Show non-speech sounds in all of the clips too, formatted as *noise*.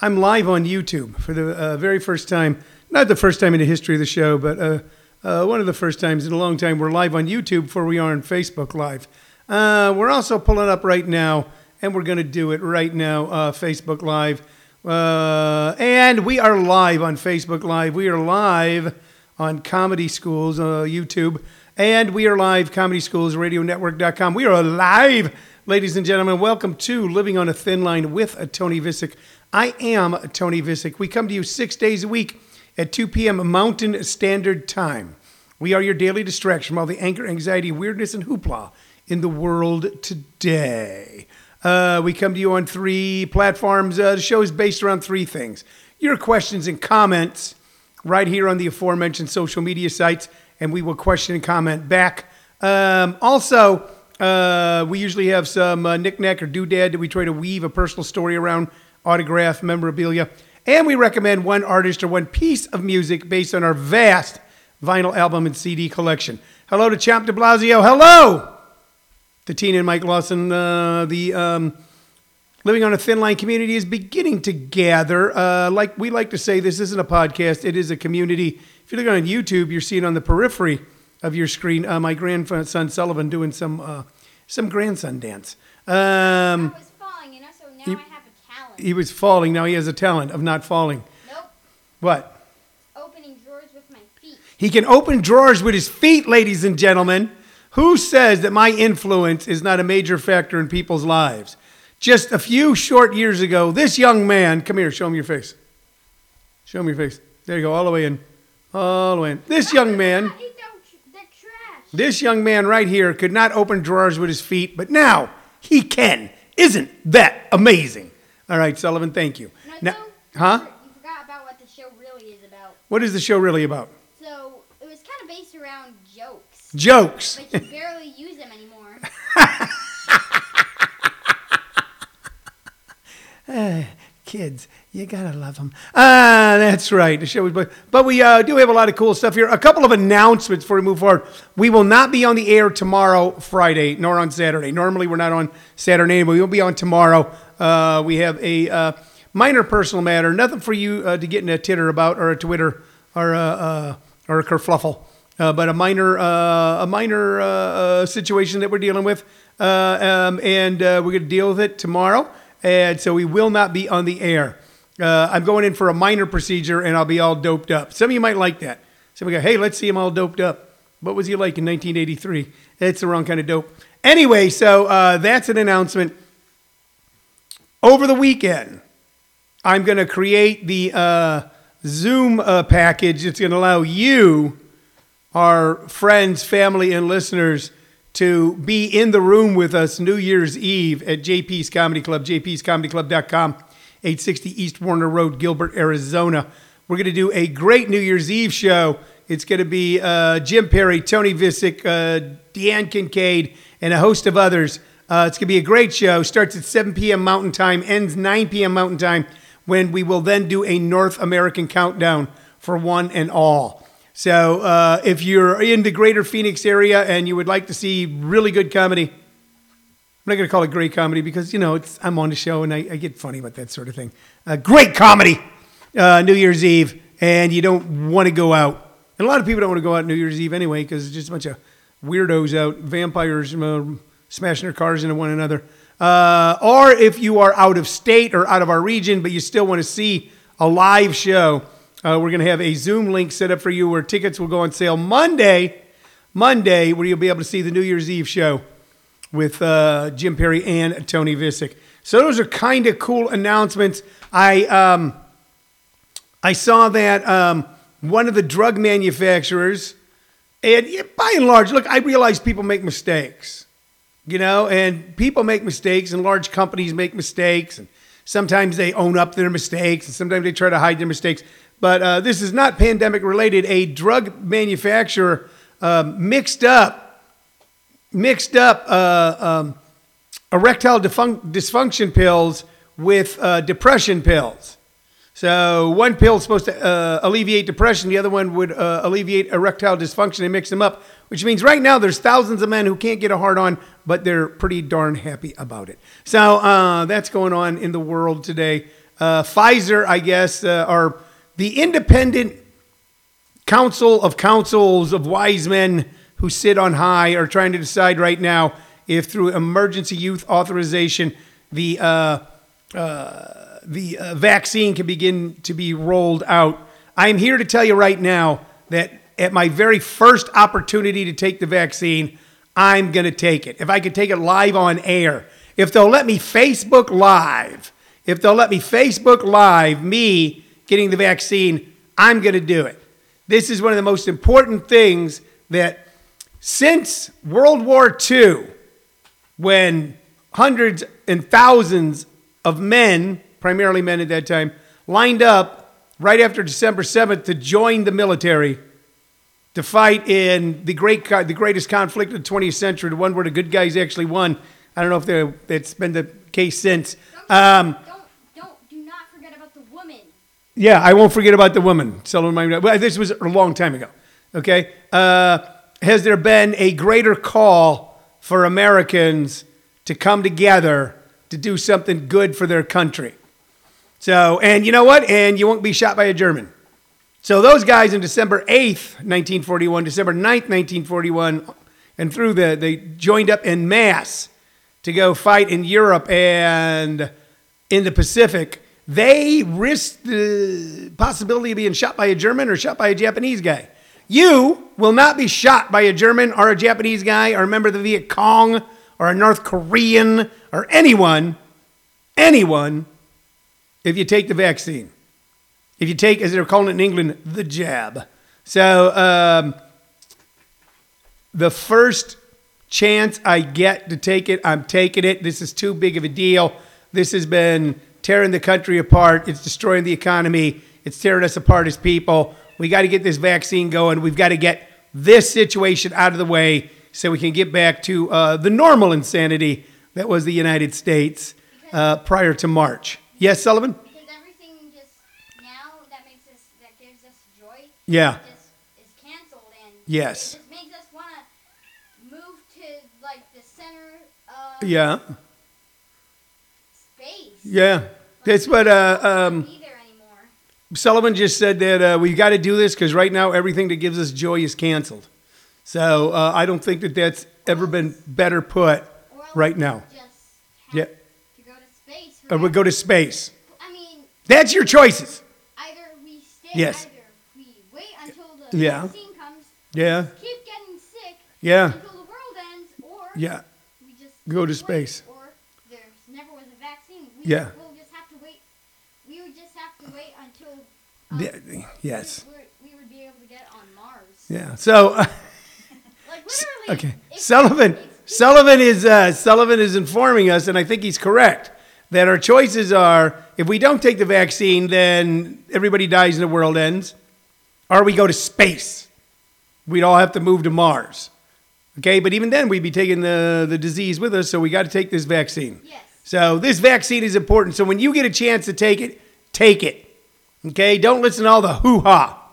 I'm live on YouTube for the uh, very first time. Not the first time in the history of the show, but uh, uh, one of the first times in a long time. We're live on YouTube before we are on Facebook Live. Uh, we're also pulling up right now, and we're going to do it right now, uh, Facebook Live. Uh, and we are live on Facebook Live. We are live on Comedy Schools YouTube. And we are live, Comedy Schools, RadioNetwork.com. We are live, ladies and gentlemen. Welcome to Living on a Thin Line with a Tony Vicich. I am Tony Vicich. We come to you six days a week at 2 p.m. Mountain Standard Time. We are your daily distraction from all the anger, anxiety, weirdness, and hoopla in the world today. Uh, we come to you on three platforms. Uh, the show is based around three things your questions and comments right here on the aforementioned social media sites, and we will question and comment back. Um, also, uh, we usually have some uh, knickknack or doodad that we try to weave a personal story around autograph memorabilia. And we recommend one artist or one piece of music based on our vast vinyl album and CD collection. Hello to Champ de Blasio. Hello to Tina and Mike Lawson. Uh, the um, Living on a Thin Line community is beginning to gather. Uh, like we like to say, this isn't a podcast, it is a community. If you look on YouTube, you're seeing on the periphery of your screen uh, my grandson Sullivan doing some uh, some grandson dance. Um, I was falling, you know, so now you- I have a talent. He was falling. Now he has a talent of not falling. Nope. What? Opening drawers with my feet. He can open drawers with his feet, ladies and gentlemen. Who says that my influence is not a major factor in people's lives? Just a few short years ago, this young man, come here, show me your face. Show me your face. There you go, all the way in. All the way in. This young man, Eat that, that trash. this young man right here could not open drawers with his feet, but now he can. Isn't that amazing? All right, Sullivan, thank you. No, Now, no, huh? You forgot about what the show really is about. What is the show really about? So it was kind of based around jokes, Jokes. but you barely use them anymore. *laughs* kids, you gotta love them. Ah, that's right. The show was, but but we uh, do have a lot of cool stuff here. A couple of announcements before we move forward. We will not be on the air tomorrow, Friday, nor on Saturday. Normally, we're not on Saturday, but we will be on tomorrow. Uh, we have a uh, minor personal matter, nothing for you uh, to get in a titter about or a Twitter or a, uh, or a kerfluffle. Uh, but a minor, uh, a minor uh, uh, situation that we're dealing with, uh, um, and uh, we're going to deal with it tomorrow and so we will not be on the air. Uh, I'm going in for a minor procedure, and I'll be all doped up. Some of you might like that. Some go, hey, let's see him all doped up. What was he like in 1983? It's the wrong kind of dope. Anyway, so uh, that's an announcement. Over the weekend, I'm going to create the uh, Zoom uh, package that's going to allow you, our friends, family, and listeners, to be in the room with us New Year's Eve at JP's Comedy Club, jpscomedyclub.com, 860 East Warner Road, Gilbert, Arizona. We're going to do a great New Year's Eve show. It's going to be uh, Jim Perry, Tony Vicich, uh, Deanne Kincaid, and a host of others. Uh, it's going to be a great show. Starts at 7 p.m. Mountain Time, ends 9 p.m. Mountain Time, when we will then do a North American countdown for one and all. So uh, if you're in the greater Phoenix area and you would like to see really good comedy, I'm not going to call it great comedy because, you know, I'm on the show and I, I get funny about that sort of thing. Uh, great comedy, uh, New Year's Eve, and you don't want to go out. And a lot of people don't want to go out New Year's Eve anyway because it's just a bunch of weirdos out, vampires uh, smashing their cars into one another. Uh, or if you are out of state or out of our region, but you still want to see a live show, uh, we're going to have a Zoom link set up for you where tickets will go on sale Monday, Monday, where you'll be able to see the New Year's Eve show with uh, Jim Perry and Tony Vicich. So those are kind of cool announcements. I um, I saw that um, one of the drug manufacturers, and by and large, look, I realize people make mistakes, you know, and people make mistakes, and large companies make mistakes, and sometimes they own up their mistakes, and sometimes they try to hide their mistakes. But uh, this is not pandemic related. A drug manufacturer um, mixed up mixed up uh, um, erectile defun- dysfunction pills with uh, depression pills. So one pill is supposed to uh, alleviate depression, the other one would uh, alleviate erectile dysfunction. They mix them up, which means right now there's thousands of men who can't get a hard on, but they're pretty darn happy about it. So uh, that's going on in the world today. uh, Pfizer, I guess, uh, or the independent council of councils of wise men who sit on high are trying to decide right now if through emergency use authorization the uh, the uh, vaccine can begin to be rolled out. I am here to tell you right now that at my very first opportunity to take the vaccine, I'm going to take it. If I could take it live on air, if they'll let me Facebook Live, if they'll let me Facebook Live me getting the vaccine, I'm going to do it. This is one of the most important things that since World War II, when hundreds and thousands of men, primarily men at that time, lined up right after December 7th to join the military to fight in the great, the greatest conflict of the 20th century, the one where the good guys actually won. I don't know if it's been the case since. Um, Don't don't do not forget about the woman. yeah, I won't forget about the woman. My- well, this was a long time ago. Okay, uh, has there been a greater call for Americans to come together to do something good for their country? So, and you know what? And you won't be shot by a German. So those guys in December 8th, 1941, December 9th, 1941, and through the, they joined up in mass to go fight in Europe and in the Pacific. They risked the possibility of being shot by a German or shot by a Japanese guy. You will not be shot by a German or a Japanese guy or a member of the Viet Cong or a North Korean or anyone, anyone, if you take the vaccine if you take, as they're calling it in England, the jab. So um, the first chance I get to take it, I'm taking it. This is too big of a deal. This has been tearing the country apart. It's destroying the economy. It's tearing us apart as people. We got to get this vaccine going. We've got to get this situation out of the way so we can get back to uh, the normal insanity that was the United States uh, prior to March. Yes, Sullivan? Because everything just now that makes us that gives us joy Yeah. just is canceled and Yes. it just makes us want to move to like the center of Yeah. space. Yeah. That's what uh, um, be there anymore. Sullivan just said that uh, we got to do this because right now everything that gives us joy is canceled. So uh, I don't think that that's ever been better put right now. Yeah. Or we go to space. I mean, That's your choices. either we stay. Yes. Either we wait until the Yeah. vaccine comes, Yeah. keep getting sick Yeah. until the world ends, or Yeah. we just Go to wait, space. Or there never was a vaccine. We Yeah. We'll just have to wait. We would just have to wait until. Yeah, Yes. We, we, would be able to get on Mars. Yeah. So, uh, *laughs* Like literally. okay. Sullivan. Sullivan is uh, Sullivan is informing us, and I think he's correct that our choices are: if we don't take the vaccine, then everybody dies and the world ends, or we go to space. We'd all have to move to Mars. Okay, but even then, we'd be taking the, the disease with us, so we got to take this vaccine. Yes. So this vaccine is important. So when you get a chance to take it, take it. Okay, don't listen to all the hoo ha.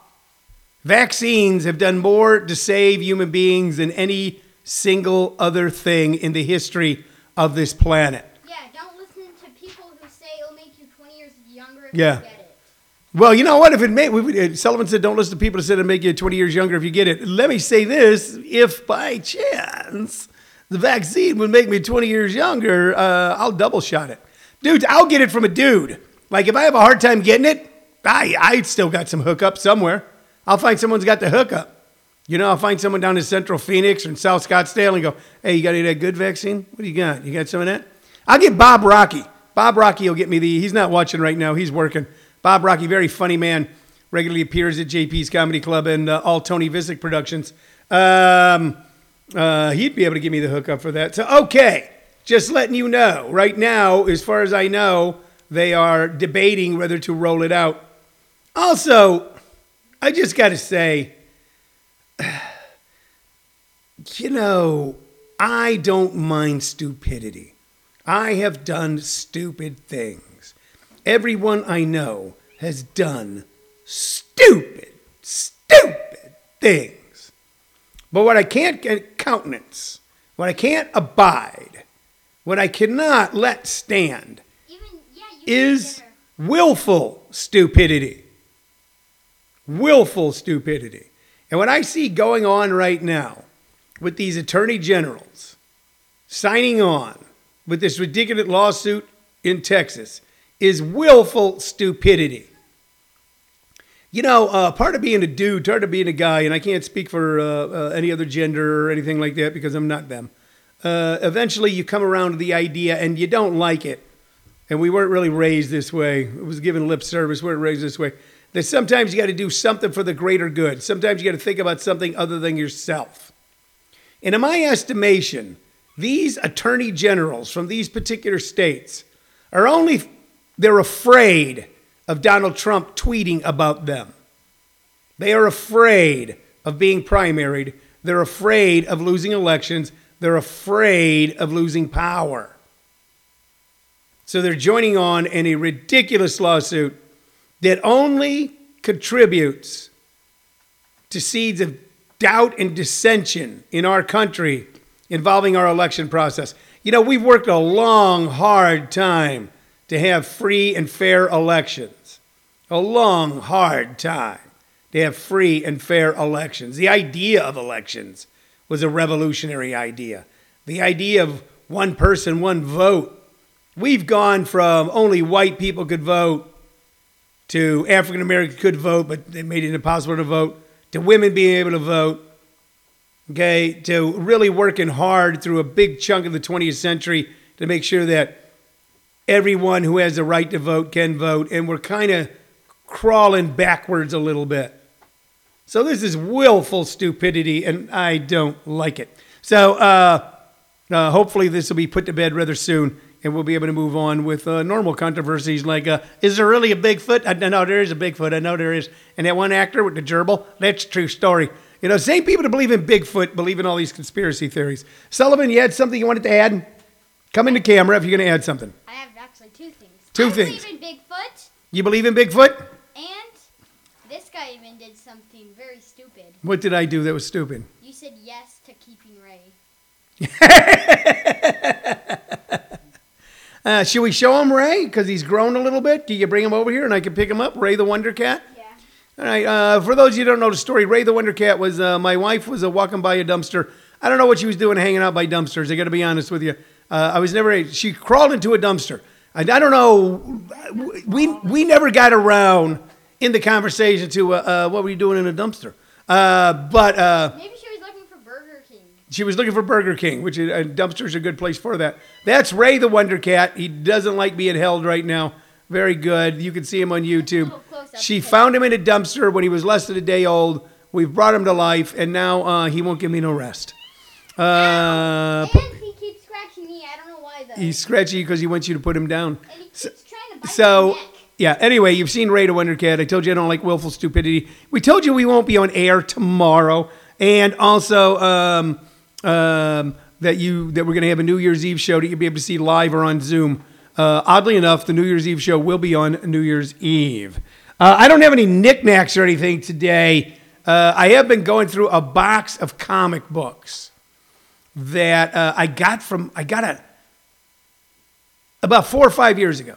Vaccines have done more to save human beings than any single other thing in the history of this planet. Yeah. Don't listen to people who say it'll make you 20 years younger if Yeah. it. Well, you know what? If it made, we, uh, Sullivan said, don't listen to people that said it'll make you 20 years younger if you get it. Let me say this if by chance the vaccine would make me 20 years younger, uh, I'll double shot it. Dude, I'll get it from a dude. Like if I have a hard time getting it, I, I still got some hookup somewhere. I'll find someone's got the hookup. You know, I'll find someone down in Central Phoenix or in South Scottsdale and go, hey, you got any of that good vaccine? What do you got? You got some of that? I'll get Bob Rocky. Bob Rocky will get me the, he's not watching right now, he's working. Bob Rocky, very funny man, regularly appears at JP's Comedy Club and uh, all Tony Vicich productions. Um, uh, he'd be able to give me the hookup for that. So, okay, just letting you know. Right now, as far as I know, they are debating whether to roll it out. Also, I just got to say, *sighs* you know, I don't mind stupidity. I have done stupid things. Everyone I know has done stupid, stupid things. But what I can't countenance, what I can't abide, what I cannot let stand Even yeah. Is willful stupidity. Willful stupidity. And what I see going on right now with these attorney generals signing on with this ridiculous lawsuit in Texas is willful stupidity. You know, uh, part of being a dude, part of being a guy, and I can't speak for uh, uh, any other gender or anything like that because I'm not them. Uh, eventually, you come around to the idea and you don't like it. And we weren't really raised this way. It was given lip service. We weren't raised this way. That sometimes you got to do something for the greater good. Sometimes you got to think about something other than yourself. And in my estimation, these attorney generals from these particular states are only, they're afraid of Donald Trump tweeting about them. They are afraid of being primaried. They're afraid of losing elections. They're afraid of losing power. So they're joining on in a ridiculous lawsuit that only contributes to seeds of doubt and dissension in our country involving our election process. You know, we've worked a long, hard time to have free and fair elections. A long, hard time to have free and fair elections. The idea of elections was a revolutionary idea. The idea of one person, one vote. We've gone from only white people could vote to African Americans could vote, but they made it impossible to vote, to women being able to vote, okay, to really working hard through a big chunk of the 20th century to make sure that everyone who has the right to vote can vote. And we're kind of crawling backwards a little bit. So this is willful stupidity, and I don't like it. So uh, uh, hopefully this will be put to bed rather soon, and we'll be able to move on with uh, normal controversies like, uh, is there really a Bigfoot? I know there is a Bigfoot. I know there is. And that one actor with the gerbil, that's a true story. You know, same people that believe in Bigfoot believe in all these conspiracy theories. Sullivan, you had something you wanted to add? Come into camera if you're going to add something. I have actually two things. Two I things. believe in Bigfoot, You believe in Bigfoot? and this guy even did something very stupid. What did I do that was stupid? You said yes to keeping Ray. *laughs* Uh, should we show him Ray? Because he's grown a little bit. Can you bring him over here and I can pick him up? Ray the Wonder Cat? All right. Uh, for those of you who don't know the story, Ray the Wonder Cat was uh, my wife was uh, walking by a dumpster. I don't know what she was doing hanging out by dumpsters. I got to be honest with you. Uh, I was never. She crawled into a dumpster. I, I don't know. We we never got around in the conversation to uh, uh, what were you doing in a dumpster. Uh, but uh, Maybe she was looking for Burger King. she was looking for Burger King, which is, dumpster's a good place for that. That's Ray the Wonder Cat. He doesn't like being held right now. Very good. You can see him on YouTube. She found him in a dumpster when he was less than a day old. We've brought him to life, and now uh, he won't give me no rest. Uh, and he keeps scratching me. I don't know why though. he's scratchy because he wants you to put him down. and he keeps trying to bite So, my neck. yeah, anyway, you've seen Ray the Wonder Cat. I told you I don't like willful stupidity. We told you we won't be on air tomorrow. And also um, um, that you that we're going to have a New Year's Eve show that you'll be able to see live or on Zoom. Uh, oddly enough, the New Year's Eve show will be on New Year's Eve. Uh, I don't have any knickknacks or anything today. Uh, I have been going through a box of comic books that uh, I got from I got it about four or five years ago.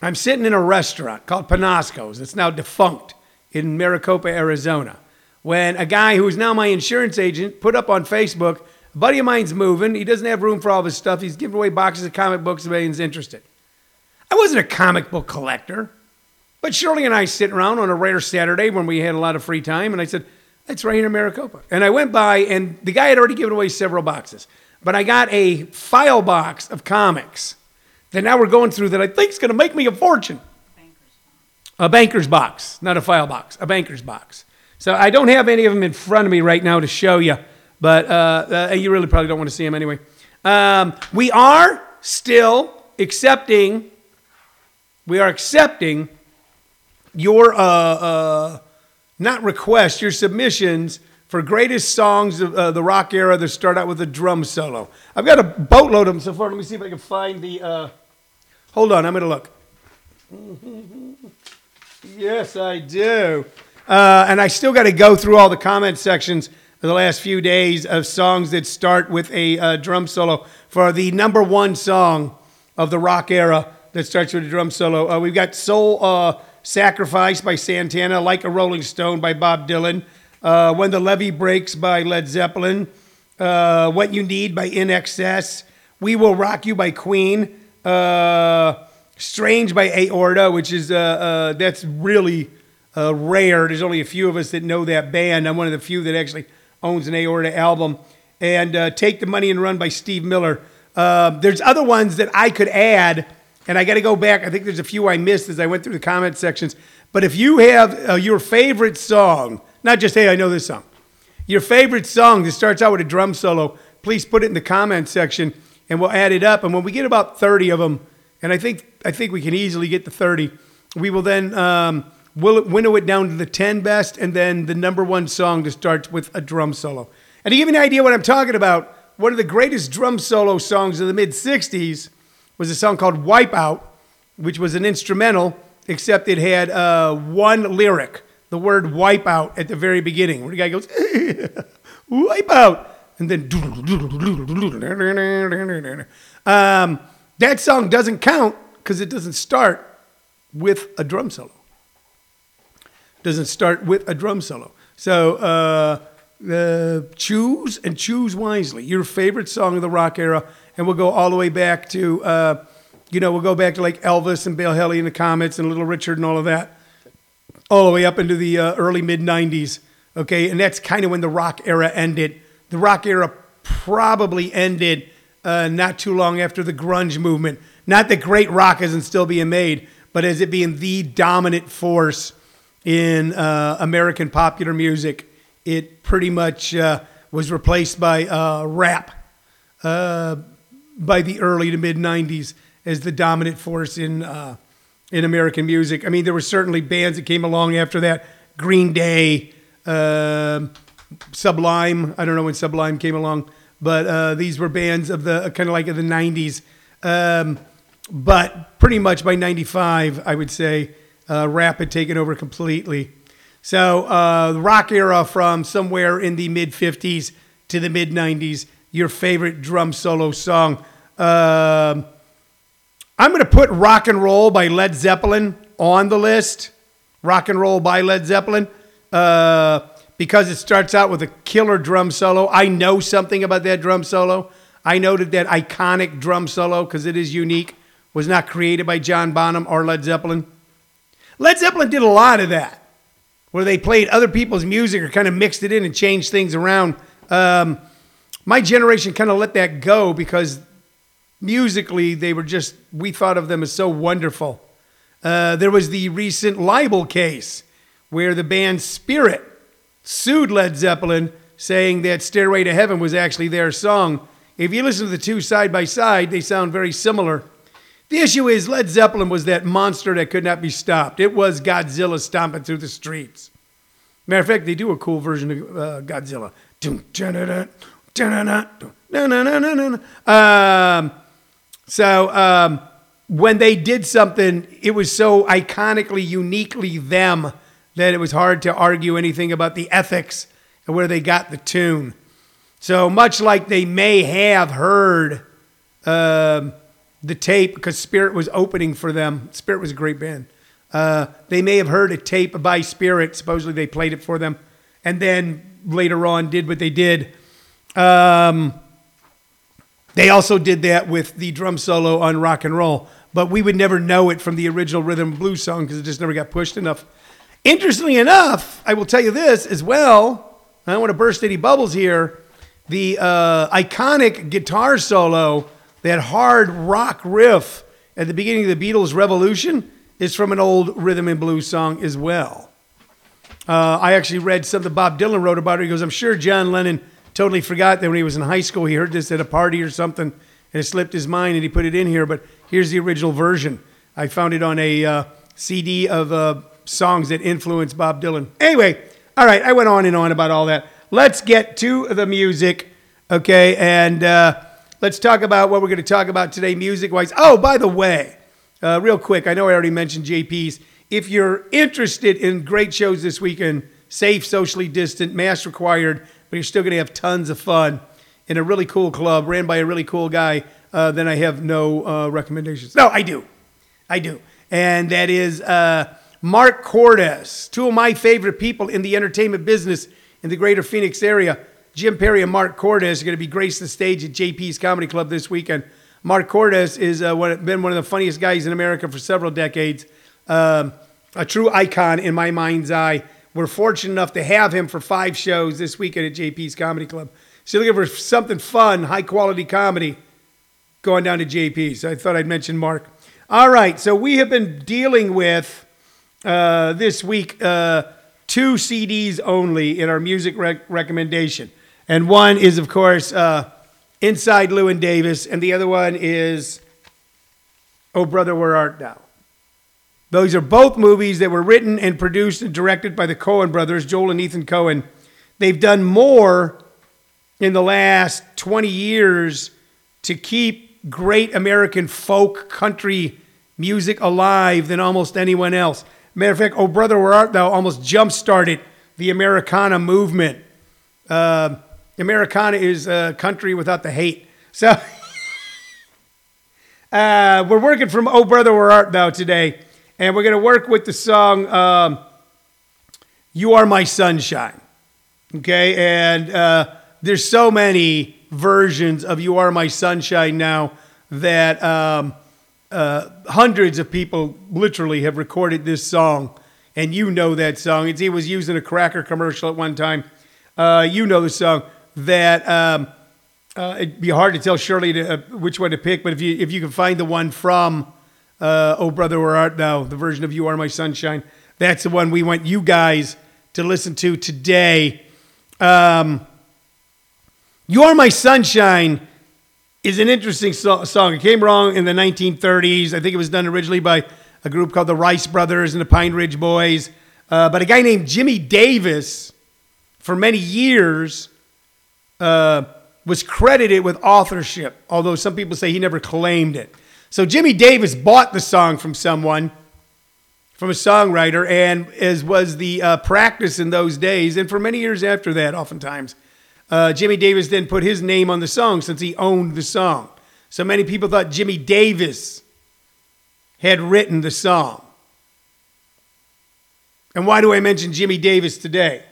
I'm sitting in a restaurant called Panasco's. It's now defunct in Maricopa, Arizona. When a guy who's now my insurance agent put up on Facebook, buddy of mine's moving. He doesn't have room for all of his stuff. He's giving away boxes of comic books if anyone's interested. I wasn't a comic book collector, but Shirley and I sit around on a rare Saturday when we had a lot of free time, and I said, "That's right here in Maricopa." And I went by, and the guy had already given away several boxes, but I got a file box of comics that now we're going through that I think is going to make me a fortune. A banker's box, not a file box, a banker's box. So I don't have any of them in front of me right now to show you, but uh, uh, you really probably don't want to see them anyway. Um, we are still accepting, we are accepting your, uh, uh, not requests, your submissions for greatest songs of uh, the rock era that start out with a drum solo. I've got a boatload of them so far. Let me see if I can find the. Uh, hold on, I'm to look. *laughs* Yes, I do. And I still got to go through all the comment sections the last few days of songs that start with a uh, drum solo for the number one song of the rock era that starts with a drum solo. Uh, we've got Soul uh, Sacrifice by Santana, Like a Rolling Stone by Bob Dylan, uh, When the Levee Breaks by Led Zeppelin, uh, What You Need by INXS, We Will Rock You by Queen, uh, Strange by Aorta, which is, that's really rare. There's only a few of us that know that band. I'm one of the few that actually owns an Aorta album. And uh, Take the Money and Run by Steve Miller. Uh, there's other ones that I could add, and I got to go back. I think there's a few I missed as I went through the comment sections. But if you have uh, your favorite song, not just, hey, I know this song, your favorite song that starts out with a drum solo, please put it in the comment section and we'll add it up. And when we get about 30 of them, and I think, I think we can easily get to 30, we will then um, will winnow it down to the 10 best and then the number one song that starts with a drum solo. And to give you an idea what I'm talking about, one of the greatest drum solo songs of the mid 60s was a song called Wipeout, which was an instrumental, except it had uh, one lyric, the word wipeout at the very beginning, where the guy goes, *laughs* wipeout. And then, um, that song doesn't count because it doesn't start with a drum solo. Doesn't start with a drum solo. So, uh, uh, choose and choose wisely. Your favorite song of the rock era, and we'll go all the way back to, uh, you know, we'll go back to like Elvis and Bill Haley and the Comets and Little Richard and all of that, all the way up into the uh, early mid '90s. Okay, and that's kind of when the rock era ended. The rock era probably ended uh, not too long after the grunge movement. Not that great rock isn't still being made, but as it being the dominant force in uh, American popular music it pretty much uh, was replaced by uh, rap uh, by the early to mid 90s as the dominant force in, uh, in American music. I mean, there were certainly bands that came along after that Green Day, um, Sublime. I don't know when Sublime came along, but these were bands of the kind of like of the 90s. Um, but pretty much by 95, I would say uh, rap had taken over completely. So uh, rock era from somewhere in the mid 50s to the mid 90s, your favorite drum solo song. Uh, I'm going to put Rock and Roll by Led Zeppelin on the list. Rock and Roll by Led Zeppelin. Uh, because it starts out with a killer drum solo. I know something about that drum solo. I that that iconic drum solo, because it is unique, was not created by John Bonham or Led Zeppelin. Led Zeppelin did a lot of that where they played other people's music or kind of mixed it in and changed things around. Um, my generation kind of let that go because musically they were just, we thought of them as so wonderful. Uh, there was the recent libel case where the band Spirit sued Led Zeppelin saying that Stairway to Heaven was actually their song. If you listen to the two side by side, they sound very similar. The issue is Led Zeppelin was that monster that could not be stopped. It was Godzilla stomping through the streets. Matter of fact, they do a cool version of uh, Godzilla. Um, so um, when they did something, it was so iconically, uniquely them that it was hard to argue anything about the ethics and where they got the tune. So much like they may have heard. Um, the tape because Spirit was opening for them. Spirit was a great band. Uh, they may have heard a tape by Spirit. Supposedly they played it for them, and then later on did what they did. Um, they also did that with the drum solo on Rock and Roll, but we would never know it from the original rhythm and blues song because it just never got pushed enough. Interestingly enough, I will tell you this as well. I don't want to burst any bubbles here. The uh, iconic guitar solo that hard rock riff at the beginning of the Beatles' Revolution is from an old rhythm and blues song as well. Uh, I actually read something Bob Dylan wrote about it. He goes, I'm sure John Lennon totally forgot that when he was in high school, he heard this at a party or something and it slipped his mind and he put it in here. But here's the original version. I found it on a uh, CD of uh, songs that influenced Bob Dylan. Anyway, all right, I went on and on about all that. Let's get to the music, okay? And uh, let's talk about what we're going to talk about today, music wise. Oh, by the way, uh, real quick, I know I already mentioned JP's. If you're interested in great shows this weekend, safe, socially distant, mask required, but you're still going to have tons of fun in a really cool club ran by a really cool guy, uh, then I have no uh, recommendations. No, I do. I do. And that is uh, Mark Cordes, two of my favorite people in the entertainment business in the greater Phoenix area. Jim Perry and Mark Cordes are going to be graced the stage at JP's Comedy Club this weekend. Mark Cordes is uh, been one of the funniest guys in America for several decades, um, a true icon in my mind's eye. We're fortunate enough to have him for five shows this weekend at JP's Comedy Club. So looking for something fun, high quality comedy, going down to JP's. I thought I'd mention Mark. All right, so we have been dealing with uh, this week uh, two CDs only in our music rec- recommendation. And one is, of course, uh, Inside Llewyn Davis, and the other one is Oh Brother, Where Art Thou? Those are both movies that were written and produced and directed by the Coen brothers, Joel and Ethan Coen. They've done more in the last 20 years to keep great American folk country music alive than almost anyone else. Matter of fact, Oh Brother, Where Art Thou almost jump started the Americana movement. Uh, Americana is a country without the hate. So *laughs* uh, we're working from Oh Brother, Where Art Thou today, and we're going to work with the song um, You Are My Sunshine. Okay, and uh, there's so many versions of You Are My Sunshine now that um, uh, hundreds of people literally have recorded this song, and you know that song. It's, he was used in a cracker commercial at one time. Uh, you know the song. That um, uh, it'd be hard to tell Shirley to, uh, which one to pick, but if you if you can find the one from uh, "Oh Brother, Where Art Thou," the version of "You Are My Sunshine," that's the one we want you guys to listen to today. Um, "You Are My Sunshine." is an interesting so- song. It came along in the 1930s. I think it was done originally by a group called the Rice Brothers and the Pine Ridge Boys. Uh, but a guy named Jimmy Davis, for many years, uh, was credited with authorship, although some people say he never claimed it. So Jimmy Davis bought the song from someone, from a songwriter, and as was the uh, practice in those days, and for many years after that, oftentimes uh, Jimmy Davis then put his name on the song since he owned the song. So many people thought Jimmy Davis had written the song. And why do I mention Jimmy Davis today?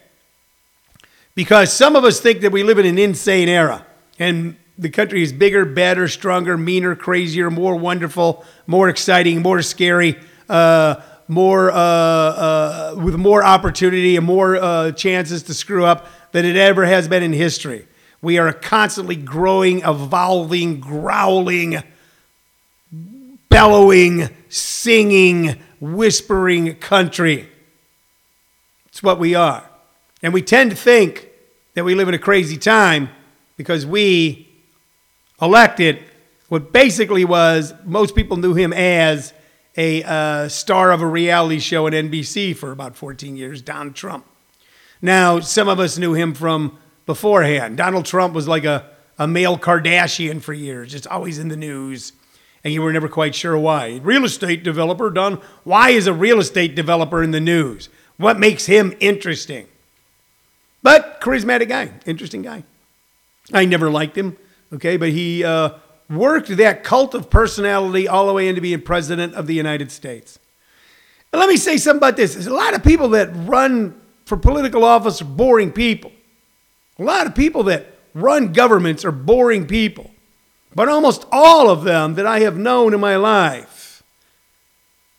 Because some of us think that we live in an insane era and the country is bigger, better, stronger, meaner, crazier, more wonderful, more exciting, more scary, uh, more uh, uh, with more opportunity and more uh, chances to screw up than it ever has been in history. We are a constantly growing, evolving, growling, bellowing, singing, whispering country. It's what we are. And we tend to think that we live in a crazy time because we elected what basically was, most people knew him as a uh, star of a reality show at NBC for about 14 years, Donald Trump. Now, some of us knew him from beforehand. Donald Trump was like a, a male Kardashian for years, just always in the news, and you were never quite sure why. Real estate developer Don, Why is a real estate developer in the news? What makes him interesting? But charismatic guy, interesting guy. I never liked him, okay, but he uh, worked that cult of personality all the way into being president of the United States. And let me say something about this. There's a lot of people that run for political office are boring people. A lot of people that run governments are boring people. But almost all of them that I have known in my life,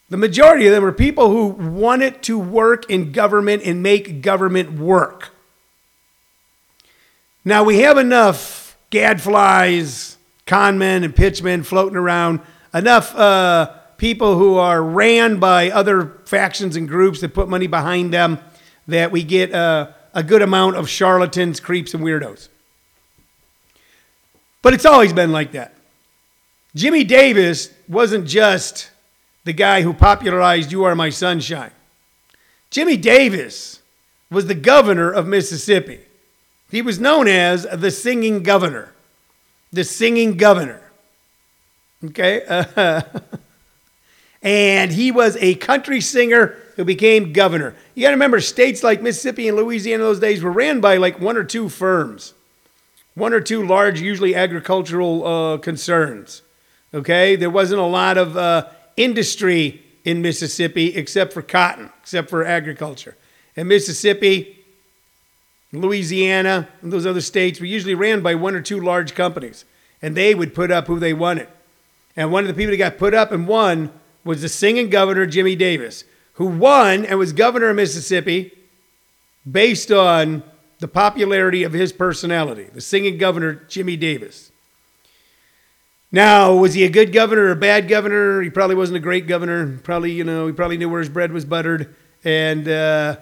the majority of them are people who wanted to work in government and make government work. Now we have enough gadflies, conmen, and pitchmen floating around, enough uh, people who are ran by other factions and groups that put money behind them that we get uh, a good amount of charlatans, creeps, and weirdos. But it's always been like that. Jimmy Davis wasn't just the guy who popularized You Are My Sunshine. Jimmy Davis was the governor of Mississippi. He was known as the singing governor. The singing governor. Okay? Uh, *laughs* and he was a country singer who became governor. You got to remember, states like Mississippi and Louisiana in those days were ran by like one or two firms, one or two large, usually agricultural uh, concerns. Okay? There wasn't a lot of uh, industry in Mississippi except for cotton, except for agriculture. And Mississippi, Louisiana, and those other states were usually ran by one or two large companies, and they would put up who they wanted. And one of the people that got put up and won was the singing governor, Jimmy Davis, who won and was governor of Mississippi based on the popularity of his personality, the singing governor, Jimmy Davis. Now, was he a good governor or a bad governor? He probably wasn't a great governor. Probably, you know, he probably knew where his bread was buttered, and uh,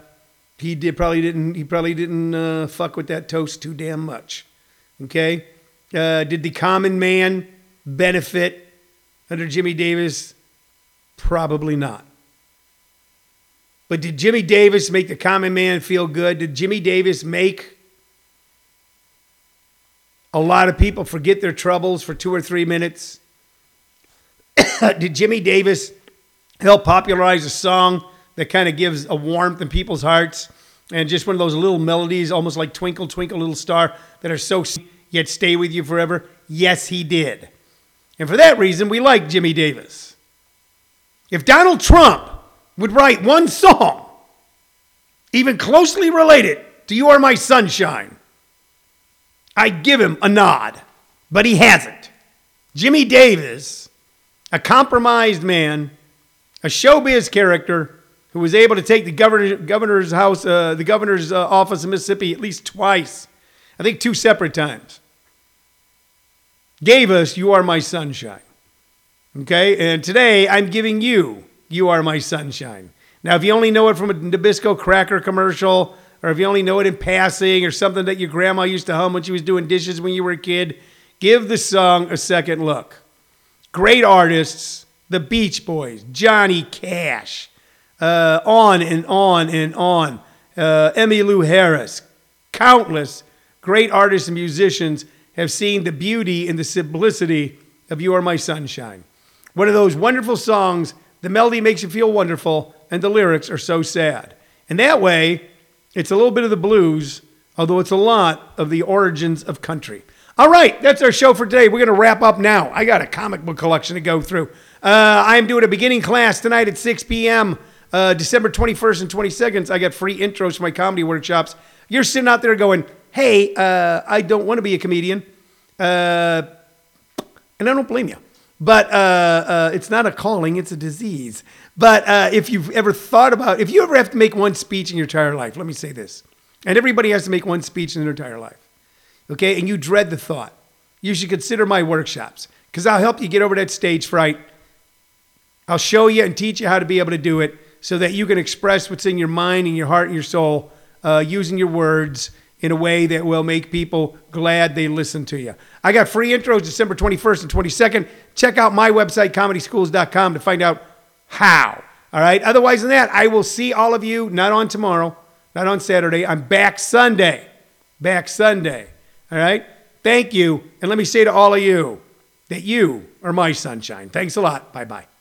he did probably didn't he probably didn't uh, fuck with that toast too damn much. Okay, uh, did the common man benefit under Jimmy Davis? Probably not. But did Jimmy Davis make the common man feel good? Did Jimmy Davis make a lot of people forget their troubles for two or three minutes? *coughs* did Jimmy Davis help popularize a song that kind of gives a warmth in people's hearts and just one of those little melodies, almost like Twinkle, Twinkle, Little Star, that are so yet stay with you forever? Yes, he did. And for that reason, we like Jimmy Davis. If Donald Trump would write one song, even closely related to You Are My Sunshine, I'd give him a nod, but he hasn't. Jimmy Davis, a compromised man, a showbiz character who was able to take the governor, governor's house, uh, the governor's uh, office in Mississippi at least twice, I think two separate times, gave us You Are My Sunshine. Okay, and today I'm giving you You Are My Sunshine. Now, if you only know it from a Nabisco cracker commercial, or if you only know it in passing, or something that your grandma used to hum when she was doing dishes when you were a kid, give the song a second look. Great artists, the Beach Boys, Johnny Cash, uh, on and on and on. Uh, Emmylou Harris, countless great artists and musicians have seen the beauty and the simplicity of You Are My Sunshine. One of those wonderful songs, the melody makes you feel wonderful, and the lyrics are so sad. And that way, it's a little bit of the blues, although it's a lot of the origins of country. All right, that's our show for today. We're going to wrap up now. I got a comic book collection to go through. Uh, I am doing a beginning class tonight at 6 p.m. Uh, December 21st and 22nd. I got free intros for my comedy workshops. You're sitting out there going, hey, uh, I don't want to be a comedian. Uh, and I don't blame you. But uh, uh, it's not a calling, it's a disease. But uh, if you've ever thought about, if you ever have to make one speech in your entire life, let me say this. And everybody has to make one speech in their entire life. Okay? And you dread the thought. You should consider my workshops because I'll help you get over that stage fright. I'll show you and teach you how to be able to do it so that you can express what's in your mind and your heart and your soul uh, using your words in a way that will make people glad they listen to you. I got free intros December 21st and 22nd. Check out my website, comedyschools.com, to find out how. All right. Otherwise than that, I will see all of you not on tomorrow, not on Saturday. I'm back Sunday. Back Sunday. All right. Thank you. And let me say to all of you that you are my sunshine. Thanks a lot. Bye bye.